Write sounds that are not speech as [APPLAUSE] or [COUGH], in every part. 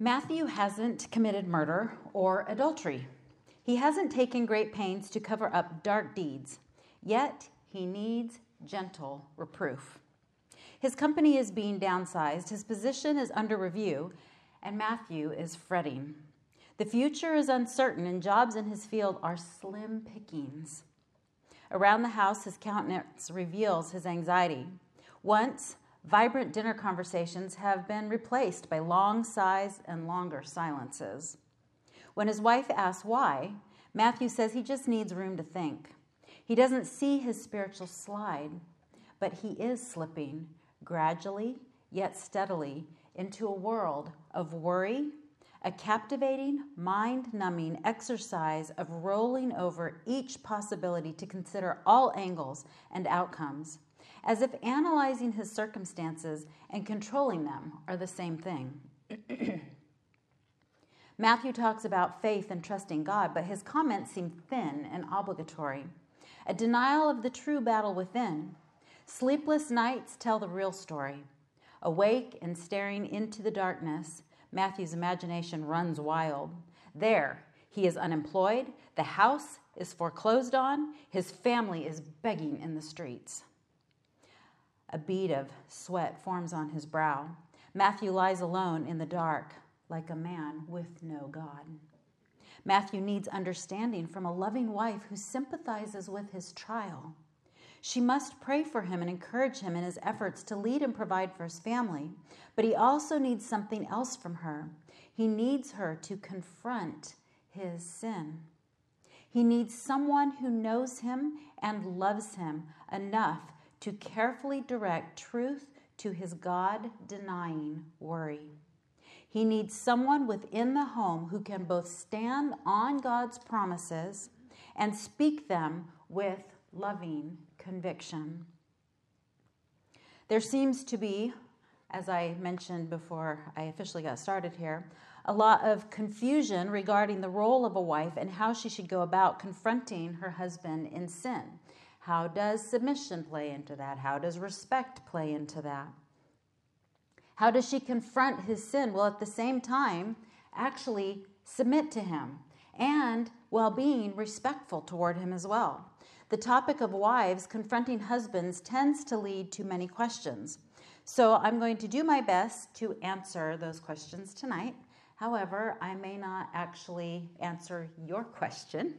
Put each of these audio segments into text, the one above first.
Matthew hasn't committed murder or adultery. He hasn't taken great pains to cover up dark deeds, yet he needs gentle reproof. His company is being downsized, his position is under review, and Matthew is fretting. The future is uncertain, and jobs in his field are slim pickings. Around the house, his countenance reveals his anxiety. Once, vibrant dinner conversations have been replaced by long sighs and longer silences. When his wife asks why, Matthew says he just needs room to think. He doesn't see his spiritual slide, but he is slipping gradually yet steadily into a world of worry, a captivating, mind numbing exercise of rolling over each possibility to consider all angles and outcomes as if analyzing his circumstances and controlling them are the same thing. [CLEARS THROAT] Matthew talks about faith and trusting God, but his comments seem thin and obligatory. A denial of the true battle within. Sleepless nights tell the real story. Awake and staring into the darkness, Matthew's imagination runs wild. There, he is unemployed, the house is foreclosed on, his family is begging in the streets. A bead of sweat forms on his brow. Matthew lies alone in the dark, like a man with no God. Matthew needs understanding from a loving wife who sympathizes with his trial. She must pray for him and encourage him in his efforts to lead and provide for his family, but he also needs something else from her. He needs her to confront his sin. He needs someone who knows him and loves him enough to carefully direct truth to his God denying worry. He needs someone within the home who can both stand on God's promises and speak them with loving conviction. There seems to be, as I mentioned before I officially got started here, a lot of confusion regarding the role of a wife and how she should go about confronting her husband in sin. How does submission play into that? How does respect play into that? How does she confront his sin? Well, at the same time, actually submit to him and while being respectful toward him as well. The topic of wives confronting husbands tends to lead to many questions. So I'm going to do my best to answer those questions tonight. However, I may not actually answer your question.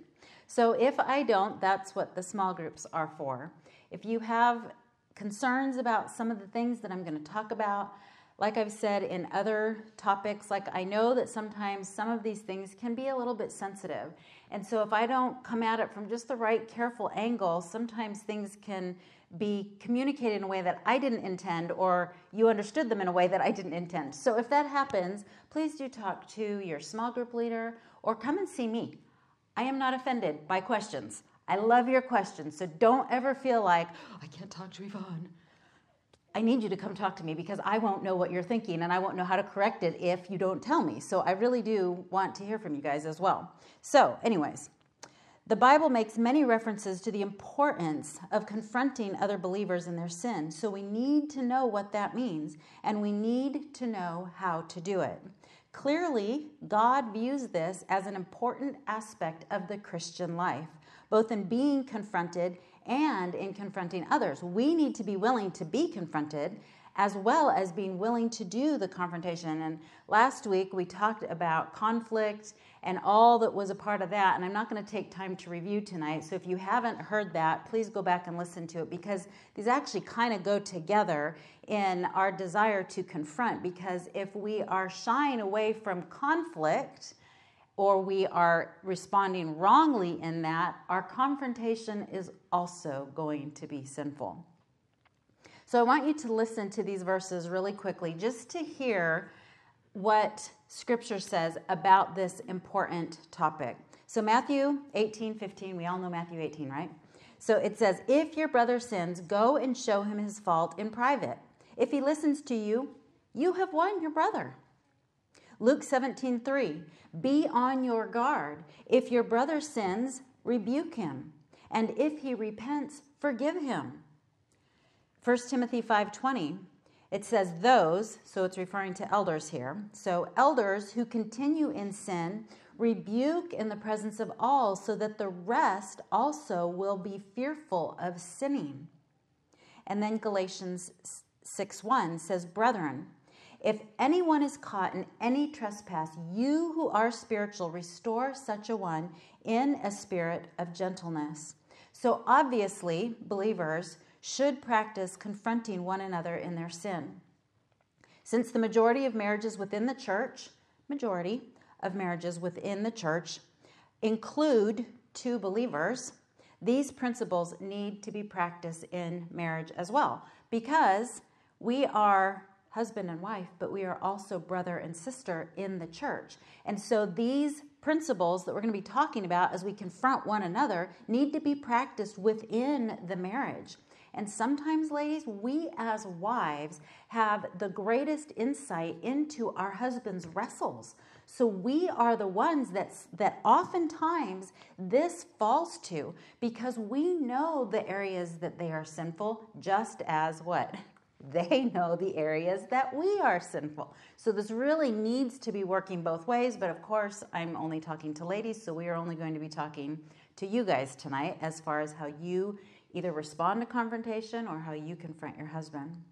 So if I don't, that's what the small groups are for. If you have concerns about some of the things that I'm going to talk about, like I've said in other topics, like I know that sometimes some of these things can be a little bit sensitive. And so if I don't come at it from just the right careful angle, sometimes things can be communicated in a way that I didn't intend or you understood them in a way that I didn't intend. So if that happens, please do talk to your small group leader or come and see me. I am not offended by questions. I love your questions. So don't ever feel like, I can't talk to Yvonne. I need you to come talk to me because I won't know what you're thinking and I won't know how to correct it if you don't tell me. So I really do want to hear from you guys as well. So, anyways, the Bible makes many references to the importance of confronting other believers in their sin. So we need to know what that means and we need to know how to do it. Clearly, God views this as an important aspect of the Christian life, both in being confronted and in confronting others. We need to be willing to be confronted as well as being willing to do the confrontation. And last week we talked about conflict and all that was a part of that. And I'm not going to take time to review tonight. So if you haven't heard that, please go back and listen to it because these actually kind of go together in our desire to confront. Because if we are shying away from conflict, or we are responding wrongly in that, our confrontation is also going to be sinful. So I want you to listen to these verses really quickly just to hear what scripture says about this important topic. So Matthew 18, 15, we all know Matthew 18, right? So it says, If your brother sins, go and show him his fault in private. If he listens to you, you have won your brother. Luke 17, 3, Be on your guard. If your brother sins, rebuke him. And if he repents, forgive him. 1 Timothy 5:20 It says those, so it's referring to elders here. So, elders who continue in sin rebuke in the presence of all, so that the rest also will be fearful of sinning. And then Galatians 6 1 says, Brethren, if anyone is caught in any trespass, you who are spiritual, restore such a one in a spirit of gentleness. So, obviously, believers should practice confronting one another in their sin. Since the majority of marriages within the church, majority of marriages within the church include two believers, these principles need to be practiced in marriage as well because we are husband and wife, but we are also brother and sister in the church. And so these principles that we're going to be talking about as we confront one another need to be practiced within the marriage. And sometimes, ladies, we as wives have the greatest insight into our husband's wrestles. So we are the ones that, that oftentimes this falls to because we know the areas that they are sinful, just as what? [LAUGHS] They know the areas that we are sinful. So this really needs to be working both ways. But of course, I'm only talking to ladies, so we are only going to be talking to you guys tonight as far as how you either respond to confrontation or how you confront your husband.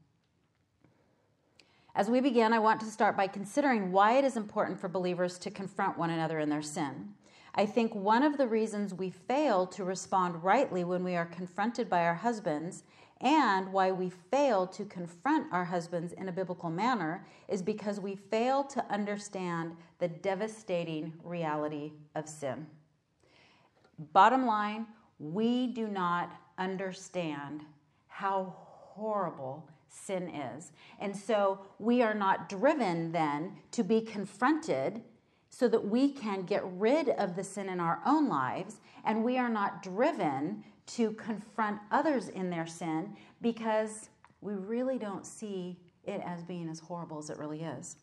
As we begin, I want to start by considering why it is important for believers to confront one another in their sin. I think one of the reasons we fail to respond rightly when we are confronted by our husbands and why we fail to confront our husbands in a biblical manner is because we fail to understand the devastating reality of sin. Bottom line, we do not understand how horrible sin is. And so we are not driven then to be confronted so that we can get rid of the sin in our own lives. And we are not driven to confront others in their sin because we really don't see it as being as horrible as it really is.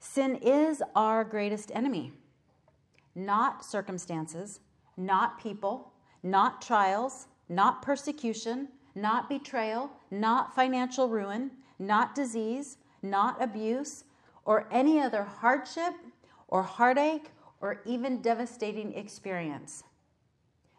Sin is our greatest enemy, not circumstances, not people, not trials, not persecution, not betrayal, not financial ruin, not disease, not abuse, or any other hardship or heartache or even devastating experience.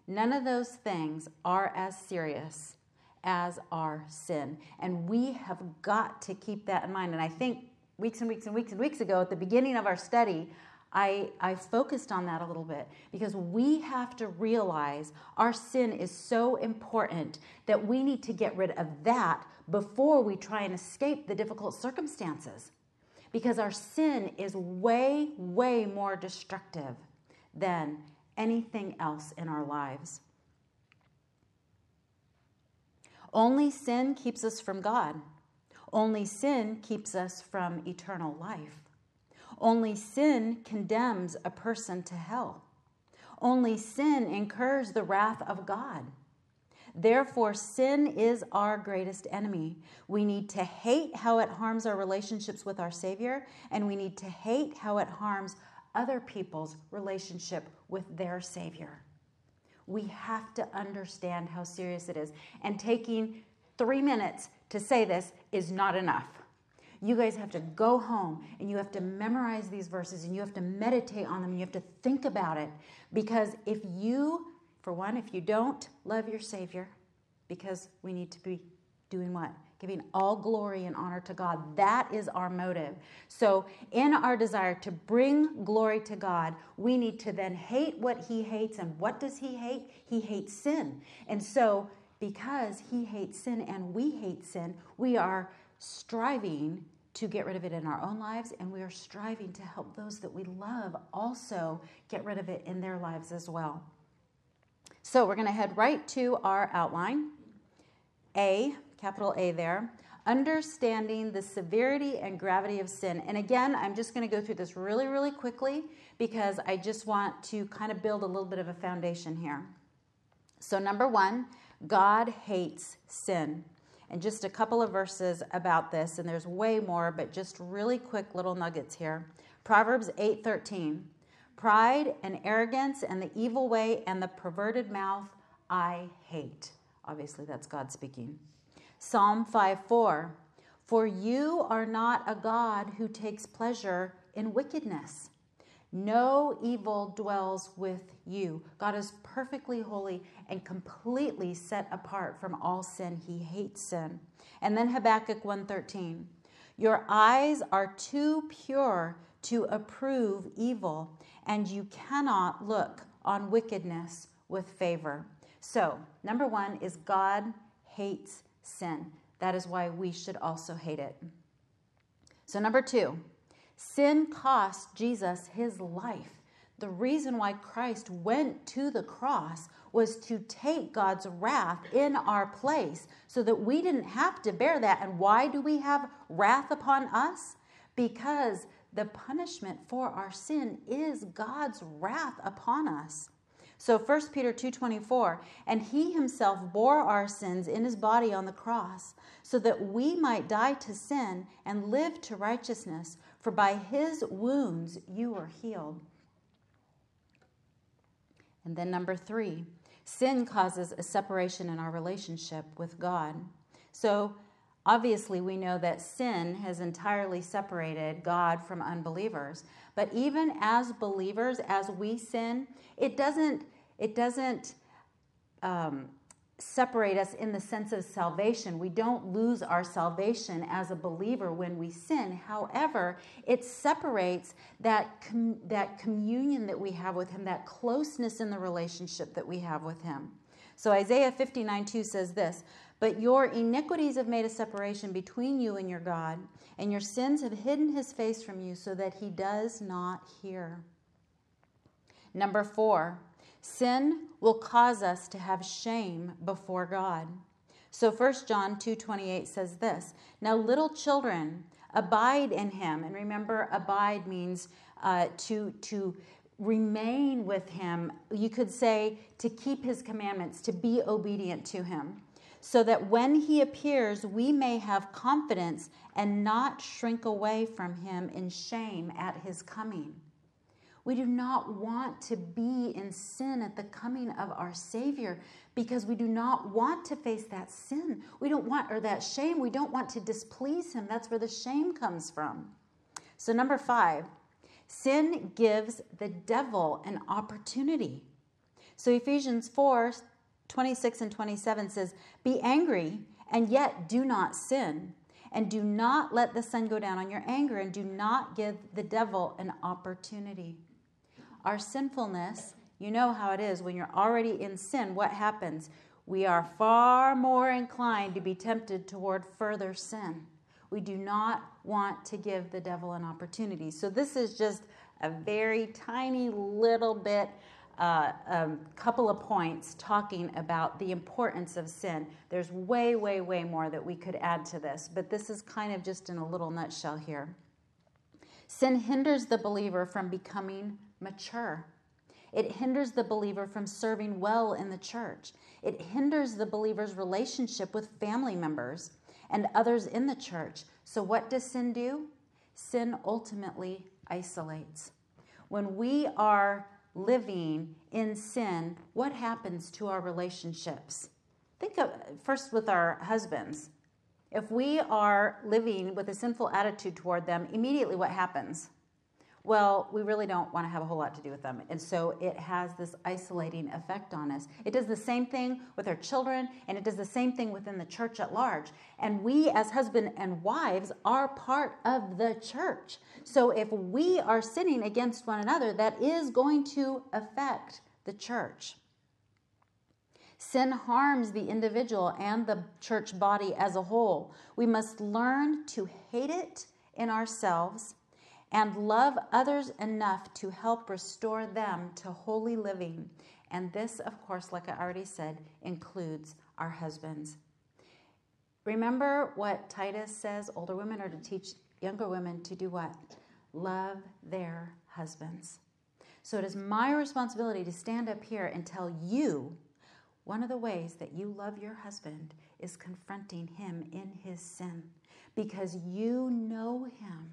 None of those things are as serious as our sin. And we have got to keep that in mind. And I think weeks and weeks and weeks and weeks ago, at the beginning of our study, I, I focused on that a little bit because we have to realize our sin is so important that we need to get rid of that before we try and escape the difficult circumstances. Because our sin is way, way more destructive than anything else in our lives. Only sin keeps us from God. Only sin keeps us from eternal life. Only sin condemns a person to hell. Only sin incurs the wrath of God. Therefore, sin is our greatest enemy. We need to hate how it harms our relationships with our Savior, and we need to hate how it harms other people's relationship with their Savior. We have to understand how serious it is. And taking three minutes to say this is not enough. You guys have to go home and you have to memorize these verses and you have to meditate on them. And you have to think about it. Because if you, for one, if you don't love your Savior, because we need to be doing what? Giving all glory and honor to God. That is our motive. So, in our desire to bring glory to God, we need to then hate what He hates. And what does He hate? He hates sin. And so, because He hates sin and we hate sin, we are striving to get rid of it in our own lives, and we are striving to help those that we love also get rid of it in their lives as well. So we're going to head right to our outline. A, capital A there, understanding the severity and gravity of sin. And again, I'm just going to go through this really, really quickly because I just want to kind of build a little bit of a foundation here. So, number one, God hates sin and just a couple of verses about this and there's way more but just really quick little nuggets here. Proverbs 8.13 pride and arrogance and the evil way and the perverted mouth i hate. Obviously that's god speaking. Psalm 5.4 For you are not a God who takes pleasure in wickedness. No evil dwells with you. God is perfectly holy and completely set apart from all sin. He hates sin. And then Habakkuk 1:13. Your eyes are too pure to approve evil, and you cannot look on wickedness with favor. So, number 1 is God hates sin. That is why we should also hate it. So, number 2, sin cost Jesus his life. The reason why Christ went to the cross was to take God's wrath in our place so that we didn't have to bear that. And why do we have wrath upon us? Because the punishment for our sin is God's wrath upon us. So 1 Peter 2:24, and he himself bore our sins in his body on the cross, so that we might die to sin and live to righteousness, for by his wounds you are healed. And then number 3, sin causes a separation in our relationship with God. So Obviously, we know that sin has entirely separated God from unbelievers. But even as believers, as we sin, it doesn't it doesn't um, separate us in the sense of salvation. We don't lose our salvation as a believer when we sin. However, it separates that com- that communion that we have with Him, that closeness in the relationship that we have with Him. So Isaiah 59 2 says this. But your iniquities have made a separation between you and your God, and your sins have hidden his face from you so that he does not hear. Number four, sin will cause us to have shame before God. So 1 John 2:28 says this, "Now little children, abide in him." And remember abide means uh, to to remain with him. You could say to keep his commandments, to be obedient to him so that when he appears, we may have confidence and not shrink away from him in shame at his coming. We do not want to be in sin at the coming of our Savior because we do not want to face that sin. We don't want, or that shame, we don't want to displease Him. That's where the shame comes from. So, number five, sin gives the devil an opportunity. So, Ephesians 4 26 and 27 says, Be angry and yet do not sin. And do not let the sun go down on your anger, and do not give the devil an opportunity. Our sinfulness, you know how it is when you're already in sin, what happens? We are far more inclined to be tempted toward further sin. We do not want to give the devil an opportunity. So, this is just a very tiny little bit a um, couple of points talking about the importance of sin. There's way, way, way more that we could add to this, but this is kind of just in a little nutshell here. Sin hinders the believer from becoming mature. It hinders the believer from serving well in the church. It hinders the believer's relationship with family members and others in the church. So, what does sin do? Sin ultimately isolates. When we are living in sin, what happens to our relationships? Think of first with our husbands. If we are living with a sinful attitude toward them, immediately what happens? Well, we really don't want to have a whole lot to do with them. And so it has this isolating effect on us. It does the same thing with our children, and it does the same thing within the church at large. And we, as husband and wives, are part of the church. So if we are sinning against one another, that is going to affect the church. Sin harms the individual and the church body as a whole. We must learn to hate it in ourselves and love others enough to help restore them to holy living. And this, of course, like I already said, includes our husbands. Remember what Titus says older women are to teach younger women to do what? Love their husbands. So it is my responsibility to stand up here and tell you one of the ways that you love your husband is confronting him in his sin because you know him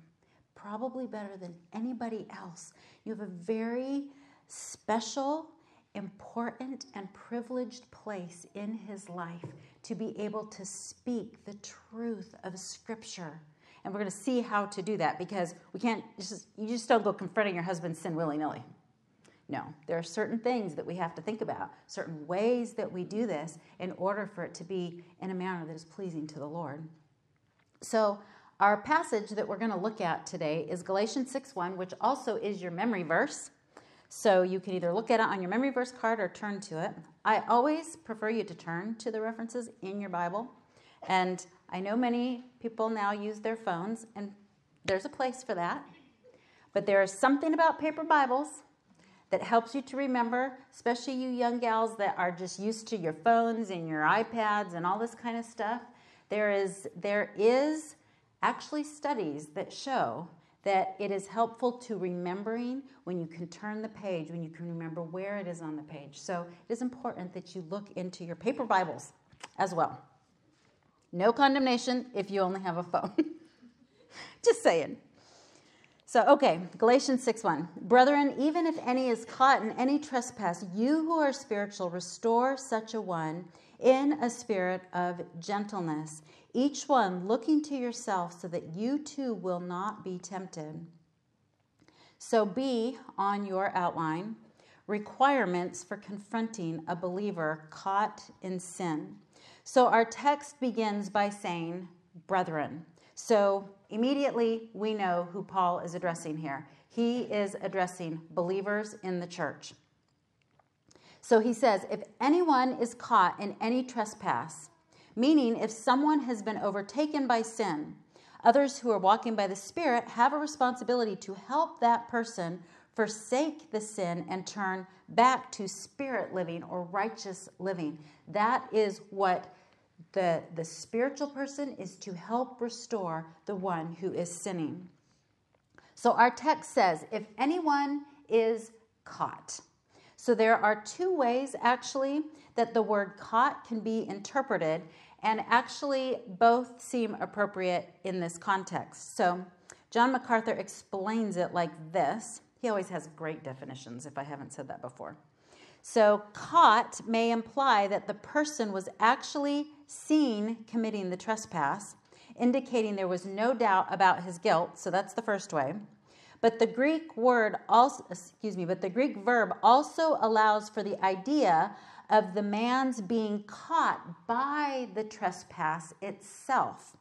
probably better than anybody else. You have a very special important and privileged place in his life to be able to speak the truth of Scripture. And we're going to see how to do that because we can't just, you just don't go confronting your husband's sin willy nilly. No, there are certain things that we have to think about, certain ways that we do this in order for it to be in a manner that is pleasing to the Lord. So, our passage that we're going to look at today is Galatians 6 1, which also is your memory verse. So you can either look at it on your memory verse card or turn to it. I always prefer you to turn to the references in your Bible. And I know many people now use their phones, and there's a place for that. But there is something about paper Bibles that helps you to remember, especially you young gals that are just used to your phones and your iPads and all this kind of stuff. There is, there is actually studies that show that it is helpful to remembering when you can turn the page, when you can remember where it is on the page. So it is important that you look into your paper Bibles as well. No condemnation if you only have a phone. [LAUGHS] Just saying. So, okay, Galatians 6 1. Brethren, even if any is caught in any trespass, you who are spiritual, restore such a one in a spirit of gentleness, each one looking to yourself so that you too will not be tempted. So, B on your outline requirements for confronting a believer caught in sin. So, our text begins by saying, brethren. So, immediately we know who Paul is addressing here. He is addressing believers in the church. So he says, if anyone is caught in any trespass, meaning if someone has been overtaken by sin, others who are walking by the Spirit have a responsibility to help that person forsake the sin and turn back to spirit living or righteous living. That is what the, the spiritual person is to help restore the one who is sinning. So our text says, if anyone is caught, so there are two ways actually that the word caught can be interpreted, and actually both seem appropriate in this context. So John MacArthur explains it like this. He always has great definitions, if I haven't said that before. So, caught may imply that the person was actually seen committing the trespass, indicating there was no doubt about his guilt. So, that's the first way. But the Greek word also, excuse me, but the Greek verb also allows for the idea of the man's being caught by the trespass itself.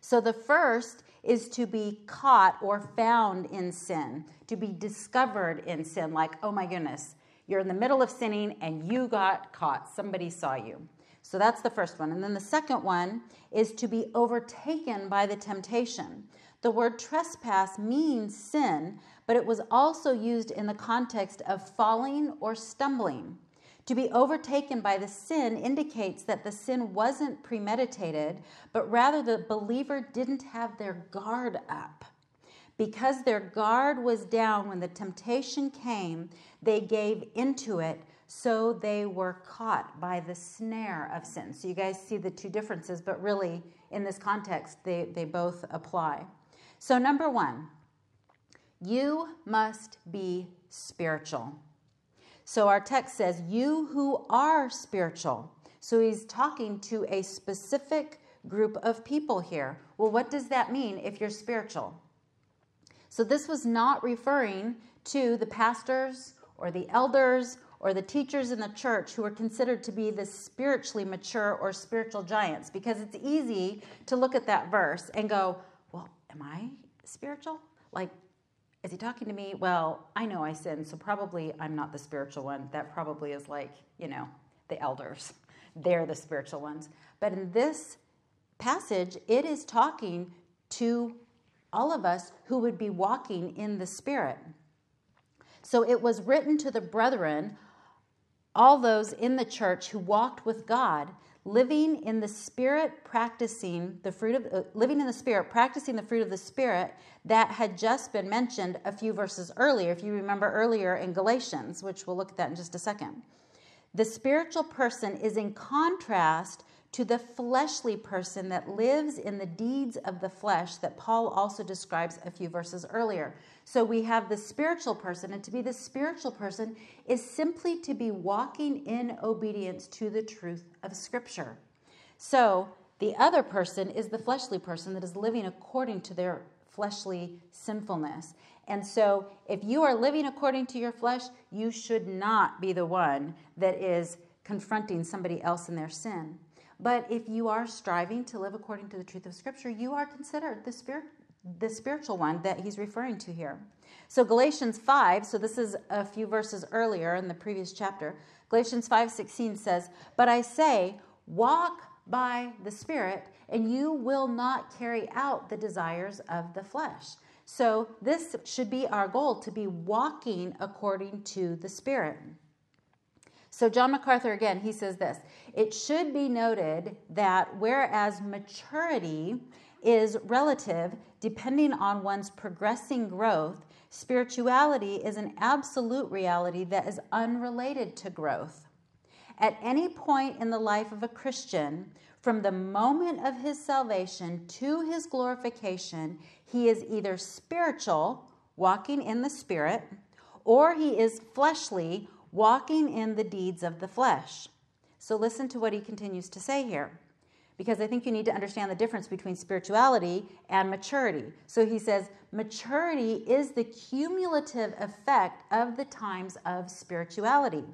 So the first is to be caught or found in sin, to be discovered in sin, like, oh my goodness, you're in the middle of sinning and you got caught. Somebody saw you. So that's the first one. And then the second one is to be overtaken by the temptation. The word trespass means sin, but it was also used in the context of falling or stumbling. To be overtaken by the sin indicates that the sin wasn't premeditated, but rather the believer didn't have their guard up. Because their guard was down when the temptation came, they gave into it, so they were caught by the snare of sin. So you guys see the two differences, but really in this context, they, they both apply. So, number one, you must be spiritual. So, our text says, You who are spiritual. So, he's talking to a specific group of people here. Well, what does that mean if you're spiritual? So, this was not referring to the pastors or the elders or the teachers in the church who are considered to be the spiritually mature or spiritual giants because it's easy to look at that verse and go, am I spiritual? Like, is he talking to me? Well, I know I sin, so probably I'm not the spiritual one. That probably is like, you know, the elders. [LAUGHS] They're the spiritual ones. But in this passage, it is talking to all of us who would be walking in the Spirit. So it was written to the brethren, all those in the church who walked with God, living in the spirit practicing the fruit of uh, living in the spirit practicing the fruit of the spirit that had just been mentioned a few verses earlier if you remember earlier in galatians which we'll look at that in just a second. The spiritual person is in contrast to the fleshly person that lives in the deeds of the flesh that Paul also describes a few verses earlier. So we have the spiritual person, and to be the spiritual person is simply to be walking in obedience to the truth of Scripture. So the other person is the fleshly person that is living according to their fleshly sinfulness. And so, if you are living according to your flesh, you should not be the one that is confronting somebody else in their sin. But if you are striving to live according to the truth of Scripture, you are considered the spirit, the spiritual one that he's referring to here. So Galatians 5, so this is a few verses earlier in the previous chapter. Galatians 5:16 says, "But I say, walk by the Spirit, and you will not carry out the desires of the flesh." So this should be our goal to be walking according to the Spirit. So, John MacArthur again, he says this It should be noted that whereas maturity is relative depending on one's progressing growth, spirituality is an absolute reality that is unrelated to growth. At any point in the life of a Christian, from the moment of his salvation to his glorification, he is either spiritual, walking in the Spirit, or he is fleshly, walking in the deeds of the flesh. So listen to what he continues to say here, because I think you need to understand the difference between spirituality and maturity. So he says, maturity is the cumulative effect of the times of spirituality.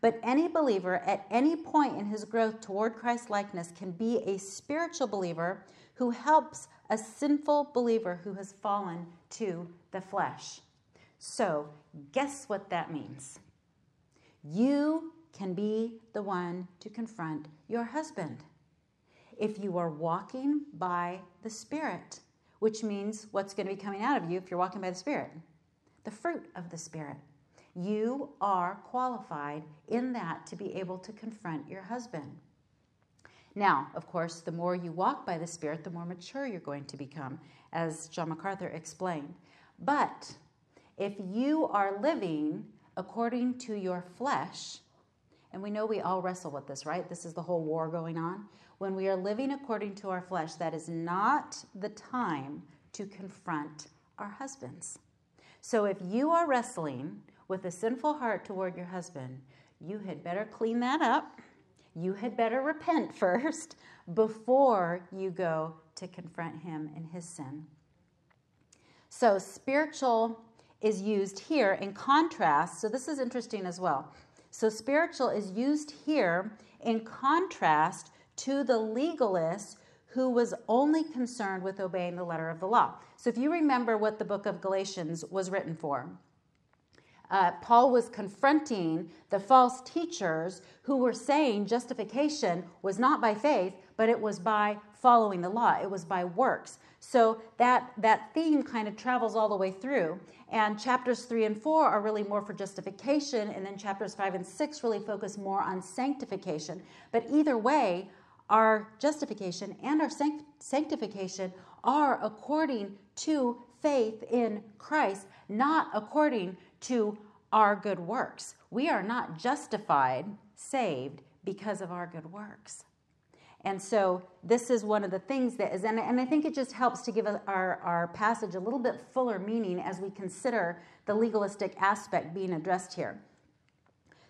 But any believer at any point in his growth toward Christ likeness can be a spiritual believer who helps a sinful believer who has fallen to the flesh. So, guess what that means? You can be the one to confront your husband. If you are walking by the Spirit, which means what's going to be coming out of you if you're walking by the Spirit? The fruit of the Spirit. You are qualified in that to be able to confront your husband. Now, of course, the more you walk by the Spirit, the more mature you're going to become, as John MacArthur explained. But if you are living according to your flesh, and we know we all wrestle with this, right? This is the whole war going on. When we are living according to our flesh, that is not the time to confront our husbands. So if you are wrestling with a sinful heart toward your husband, you had better clean that up. You had better repent [LAUGHS] first before you go to confront him in his sin. So, spiritual is used here in contrast. So, this is interesting as well. So, spiritual is used here in contrast to the legalist who was only concerned with obeying the letter of the law. So, if you remember what the book of Galatians was written for, uh, Paul was confronting the false teachers who were saying justification was not by faith, but it was by following the law, it was by works. So that, that theme kind of travels all the way through. And chapters three and four are really more for justification, and then chapters five and six really focus more on sanctification. But either way, our justification and our sanctification are according to faith in Christ, not according to our good works. We are not justified, saved because of our good works. And so this is one of the things that is, and, and I think it just helps to give our, our passage a little bit fuller meaning as we consider the legalistic aspect being addressed here.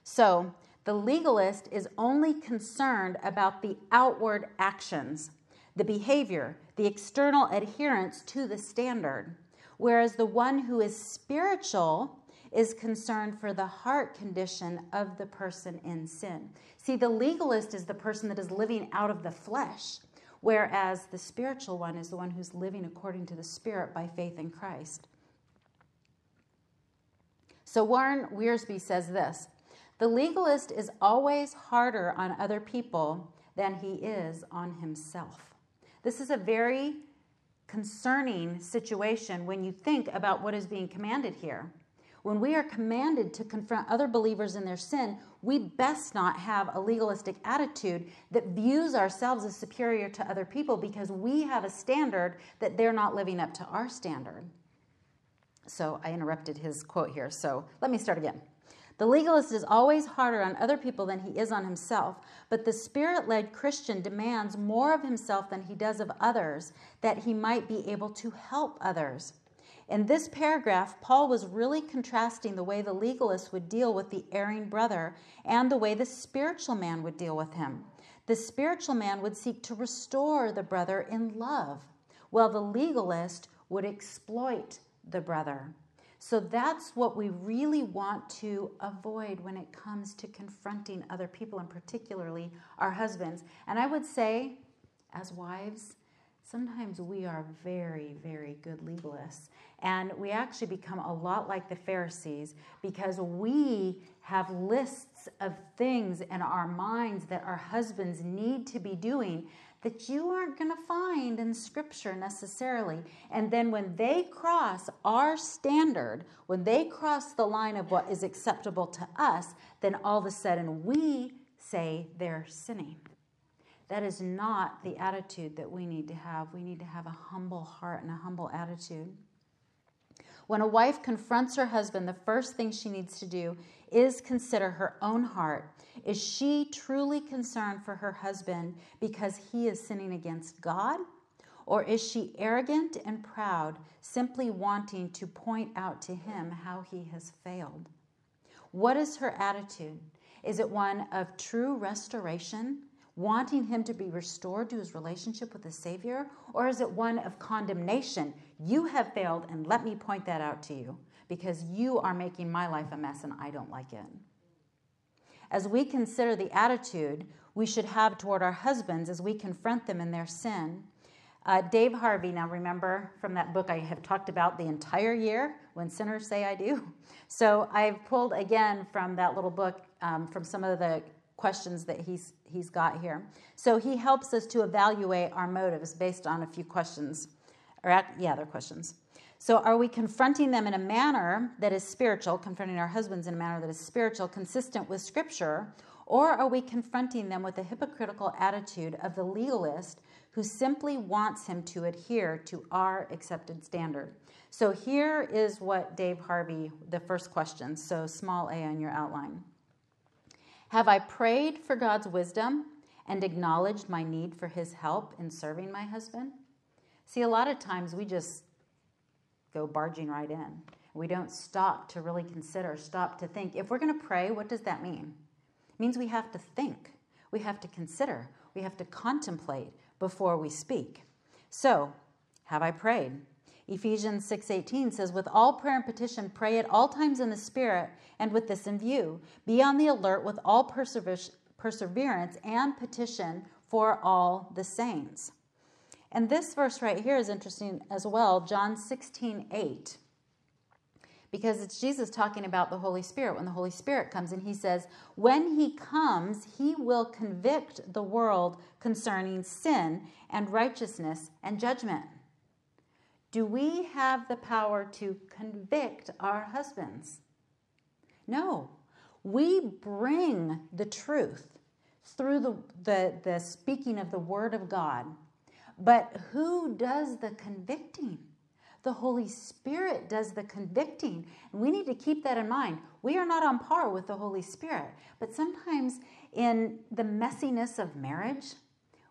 So the legalist is only concerned about the outward actions, the behavior, the external adherence to the standard, whereas the one who is spiritual is concerned for the heart condition of the person in sin. See, the legalist is the person that is living out of the flesh, whereas the spiritual one is the one who's living according to the Spirit by faith in Christ. So Warren Wiersbe says this The legalist is always harder on other people than he is on himself. This is a very concerning situation when you think about what is being commanded here. When we are commanded to confront other believers in their sin, we best not have a legalistic attitude that views ourselves as superior to other people because we have a standard that they're not living up to our standard. So I interrupted his quote here. So let me start again. The legalist is always harder on other people than he is on himself, but the spirit led Christian demands more of himself than he does of others that he might be able to help others. In this paragraph, Paul was really contrasting the way the legalist would deal with the erring brother and the way the spiritual man would deal with him. The spiritual man would seek to restore the brother in love, while the legalist would exploit the brother. So that's what we really want to avoid when it comes to confronting other people, and particularly our husbands. And I would say, as wives, sometimes we are very, very good legalists. And we actually become a lot like the Pharisees because we have lists of things in our minds that our husbands need to be doing that you aren't going to find in Scripture necessarily. And then when they cross our standard, when they cross the line of what is acceptable to us, then all of a sudden we say they're sinning. That is not the attitude that we need to have. We need to have a humble heart and a humble attitude. When a wife confronts her husband, the first thing she needs to do is consider her own heart is she truly concerned for her husband because he is sinning against God? Or is she arrogant and proud, simply wanting to point out to him how he has failed? What is her attitude? Is it one of true restoration, wanting him to be restored to his relationship with the Savior? Or is it one of condemnation? You have failed, and let me point that out to you because you are making my life a mess and I don't like it as we consider the attitude we should have toward our husbands as we confront them in their sin. Uh, Dave Harvey, now remember from that book I have talked about the entire year, When Sinners Say I Do. So I've pulled again from that little book um, from some of the questions that he's, he's got here. So he helps us to evaluate our motives based on a few questions. Or, yeah, they're questions. So, are we confronting them in a manner that is spiritual, confronting our husbands in a manner that is spiritual, consistent with Scripture, or are we confronting them with a hypocritical attitude of the legalist who simply wants him to adhere to our accepted standard? So, here is what Dave Harvey, the first question, so small a on your outline. Have I prayed for God's wisdom and acknowledged my need for his help in serving my husband? See, a lot of times we just go barging right in. We don't stop to really consider, stop to think. If we're going to pray, what does that mean? It means we have to think, we have to consider, we have to contemplate before we speak. So, have I prayed? Ephesians 6:18 says with all prayer and petition pray at all times in the spirit and with this in view be on the alert with all perseverance and petition for all the saints. And this verse right here is interesting as well, John 16:8. Because it's Jesus talking about the Holy Spirit. When the Holy Spirit comes and he says, When he comes, he will convict the world concerning sin and righteousness and judgment. Do we have the power to convict our husbands? No. We bring the truth through the, the, the speaking of the Word of God but who does the convicting? The Holy Spirit does the convicting. And we need to keep that in mind. We are not on par with the Holy Spirit. But sometimes in the messiness of marriage,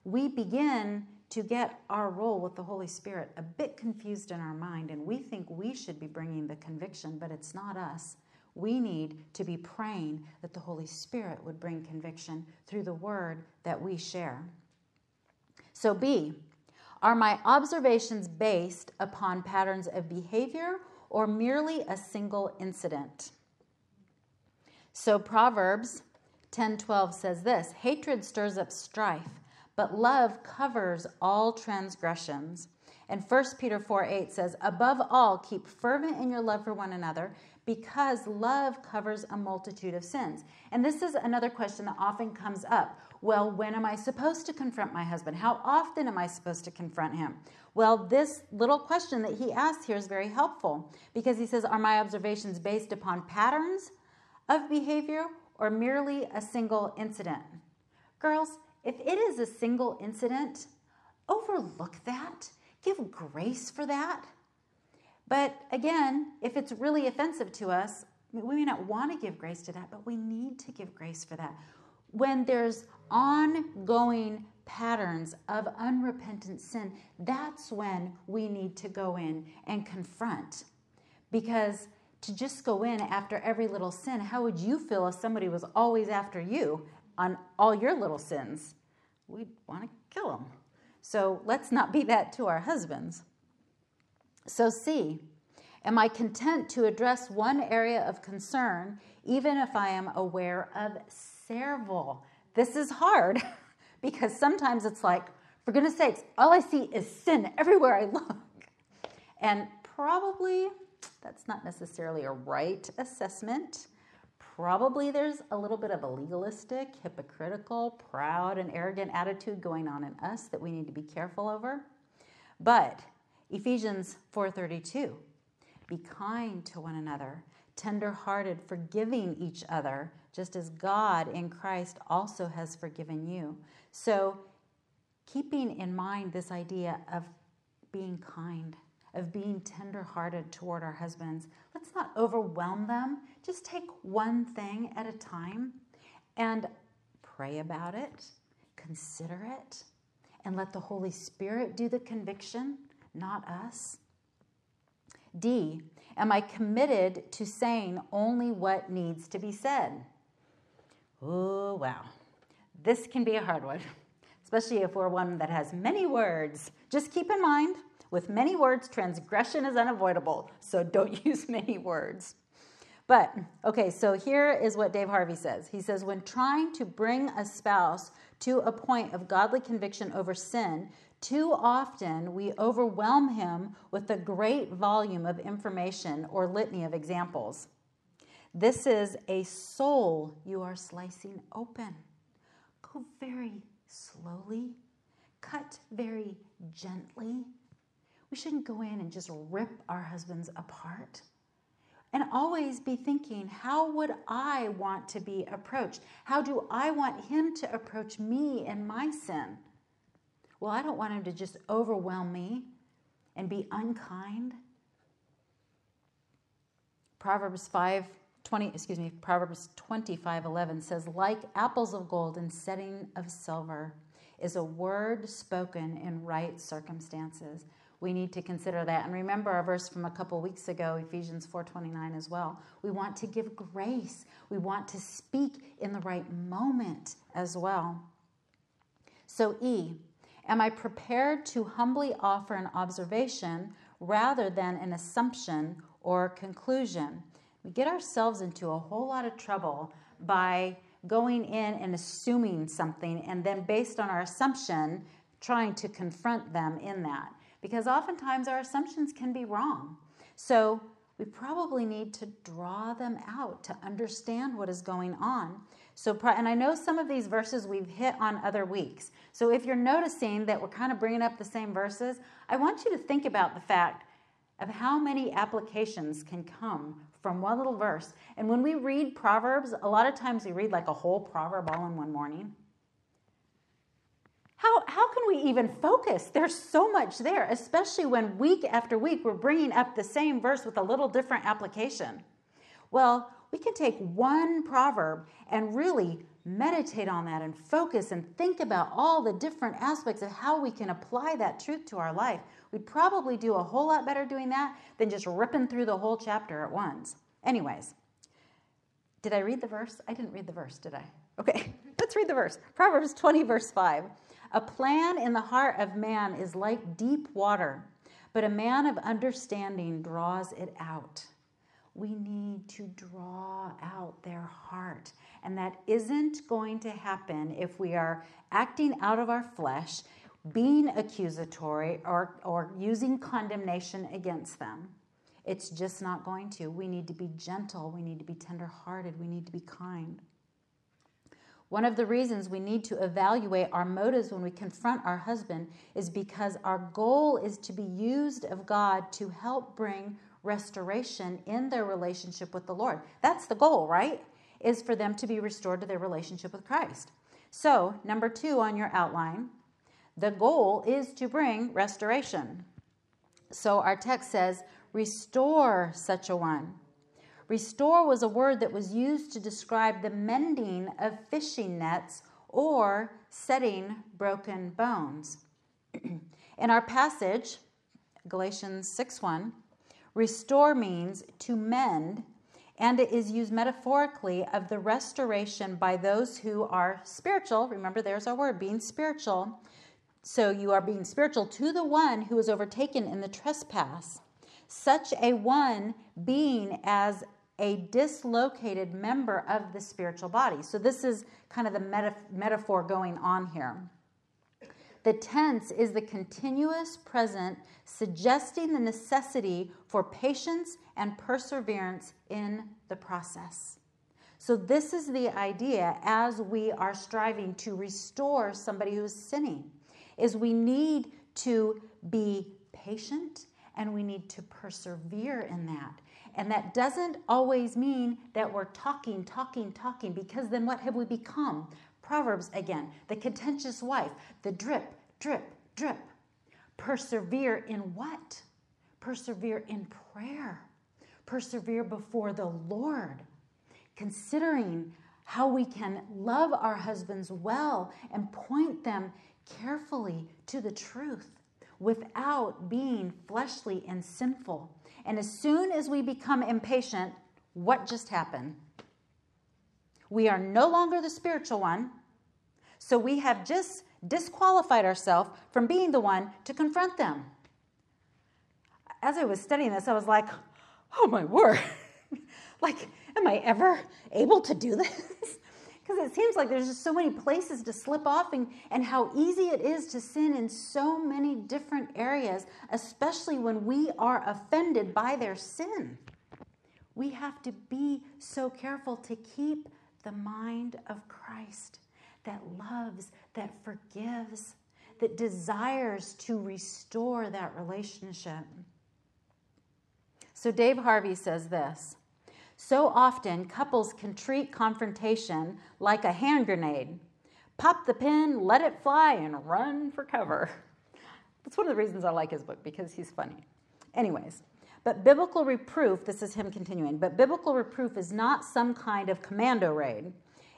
we begin to get our role with the Holy Spirit a bit confused in our mind, and we think we should be bringing the conviction, but it's not us. We need to be praying that the Holy Spirit would bring conviction through the word that we share. So, B, are my observations based upon patterns of behavior or merely a single incident? So Proverbs 10:12 says this, hatred stirs up strife, but love covers all transgressions. And 1 Peter 4 8 says, Above all, keep fervent in your love for one another, because love covers a multitude of sins. And this is another question that often comes up. Well, when am I supposed to confront my husband? How often am I supposed to confront him? Well, this little question that he asks here is very helpful because he says, Are my observations based upon patterns of behavior or merely a single incident? Girls, if it is a single incident, overlook that. Give grace for that. But again, if it's really offensive to us, we may not want to give grace to that, but we need to give grace for that. When there's ongoing patterns of unrepentant sin, that's when we need to go in and confront. Because to just go in after every little sin, how would you feel if somebody was always after you on all your little sins? We'd want to kill them. So let's not be that to our husbands. So, C, am I content to address one area of concern even if I am aware of several? This is hard [LAUGHS] because sometimes it's like, for goodness sakes, all I see is sin [LAUGHS] everywhere I look. And probably that's not necessarily a right assessment. Probably there's a little bit of a legalistic, hypocritical, proud, and arrogant attitude going on in us that we need to be careful over. But Ephesians 4:32 Be kind to one another, tender-hearted, forgiving each other, just as God in Christ also has forgiven you. So, keeping in mind this idea of being kind, of being tender-hearted toward our husbands, let's not overwhelm them. Just take one thing at a time and pray about it, consider it, and let the Holy Spirit do the conviction not us? D, am I committed to saying only what needs to be said? Oh, wow. This can be a hard one, [LAUGHS] especially if we're one that has many words. Just keep in mind, with many words, transgression is unavoidable, so don't [LAUGHS] use many words. But, okay, so here is what Dave Harvey says. He says, when trying to bring a spouse to a point of godly conviction over sin, too often, we overwhelm him with a great volume of information or litany of examples. This is a soul you are slicing open. Go very slowly, cut very gently. We shouldn't go in and just rip our husbands apart. And always be thinking, how would I want to be approached? How do I want him to approach me in my sin? Well, I don't want him to just overwhelm me and be unkind. Proverbs 5 20, excuse me, Proverbs 25 11 says, Like apples of gold in setting of silver is a word spoken in right circumstances. We need to consider that. And remember our verse from a couple weeks ago, Ephesians 4:29 as well. We want to give grace. We want to speak in the right moment as well. So E, Am I prepared to humbly offer an observation rather than an assumption or conclusion? We get ourselves into a whole lot of trouble by going in and assuming something and then, based on our assumption, trying to confront them in that. Because oftentimes our assumptions can be wrong. So, we probably need to draw them out to understand what is going on. So, and I know some of these verses we've hit on other weeks. So, if you're noticing that we're kind of bringing up the same verses, I want you to think about the fact of how many applications can come from one little verse. And when we read Proverbs, a lot of times we read like a whole proverb all in one morning. How, how can we even focus? There's so much there, especially when week after week we're bringing up the same verse with a little different application. Well, we can take one proverb and really meditate on that and focus and think about all the different aspects of how we can apply that truth to our life. We'd probably do a whole lot better doing that than just ripping through the whole chapter at once. Anyways, did I read the verse? I didn't read the verse, did I? Okay, [LAUGHS] let's read the verse. Proverbs 20, verse 5. A plan in the heart of man is like deep water, but a man of understanding draws it out we need to draw out their heart. And that isn't going to happen if we are acting out of our flesh, being accusatory, or, or using condemnation against them. It's just not going to. We need to be gentle. We need to be tenderhearted. We need to be kind. One of the reasons we need to evaluate our motives when we confront our husband is because our goal is to be used of God to help bring restoration in their relationship with the Lord. That's the goal, right? Is for them to be restored to their relationship with Christ. So, number two on your outline, the goal is to bring restoration. So, our text says, Restore such a one. Restore was a word that was used to describe the mending of fishing nets or setting broken bones. [CLEARS THROAT] In our passage, Galatians 6 1, restore means to mend, and it is used metaphorically of the restoration by those who are spiritual. Remember, there's our word, being spiritual. So you are being spiritual to the one who is overtaken in the trespass. Such a one being as a dislocated member of the spiritual body. So, this is kind of the meta- metaphor going on here. The tense is the continuous present, suggesting the necessity for patience and perseverance in the process. So, this is the idea as we are striving to restore somebody who's sinning, is we need to be patient and we need to persevere in that. And that doesn't always mean that we're talking, talking, talking, because then what have we become? Proverbs again, the contentious wife, the drip, drip, drip. Persevere in what? Persevere in prayer. Persevere before the Lord, considering how we can love our husbands well and point them carefully to the truth without being fleshly and sinful. And as soon as we become impatient, what just happened? We are no longer the spiritual one. So we have just disqualified ourselves from being the one to confront them. As I was studying this, I was like, oh my word. [LAUGHS] like, am I ever able to do this? Because it seems like there's just so many places to slip off and, and how easy it is to sin in so many different areas, especially when we are offended by their sin. We have to be so careful to keep the mind of Christ that loves, that forgives, that desires to restore that relationship. So, Dave Harvey says this so often, couples can treat confrontation like a hand grenade pop the pin, let it fly, and run for cover. That's one of the reasons I like his book because he's funny. Anyways, but biblical reproof, this is him continuing, but biblical reproof is not some kind of commando raid.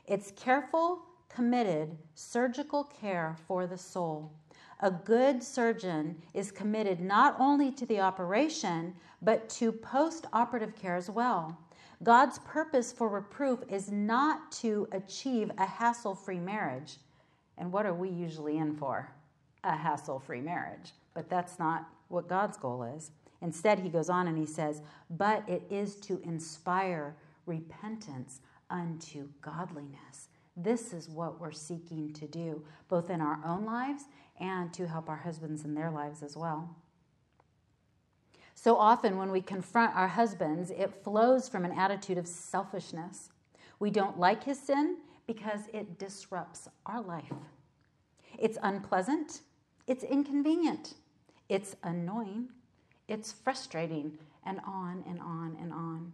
It's careful, committed, surgical care for the soul. A good surgeon is committed not only to the operation, but to post operative care as well. God's purpose for reproof is not to achieve a hassle free marriage. And what are we usually in for? A hassle free marriage. But that's not what God's goal is. Instead, he goes on and he says, But it is to inspire repentance unto godliness. This is what we're seeking to do, both in our own lives and to help our husbands in their lives as well. So often, when we confront our husbands, it flows from an attitude of selfishness. We don't like his sin because it disrupts our life. It's unpleasant, it's inconvenient, it's annoying, it's frustrating, and on and on and on.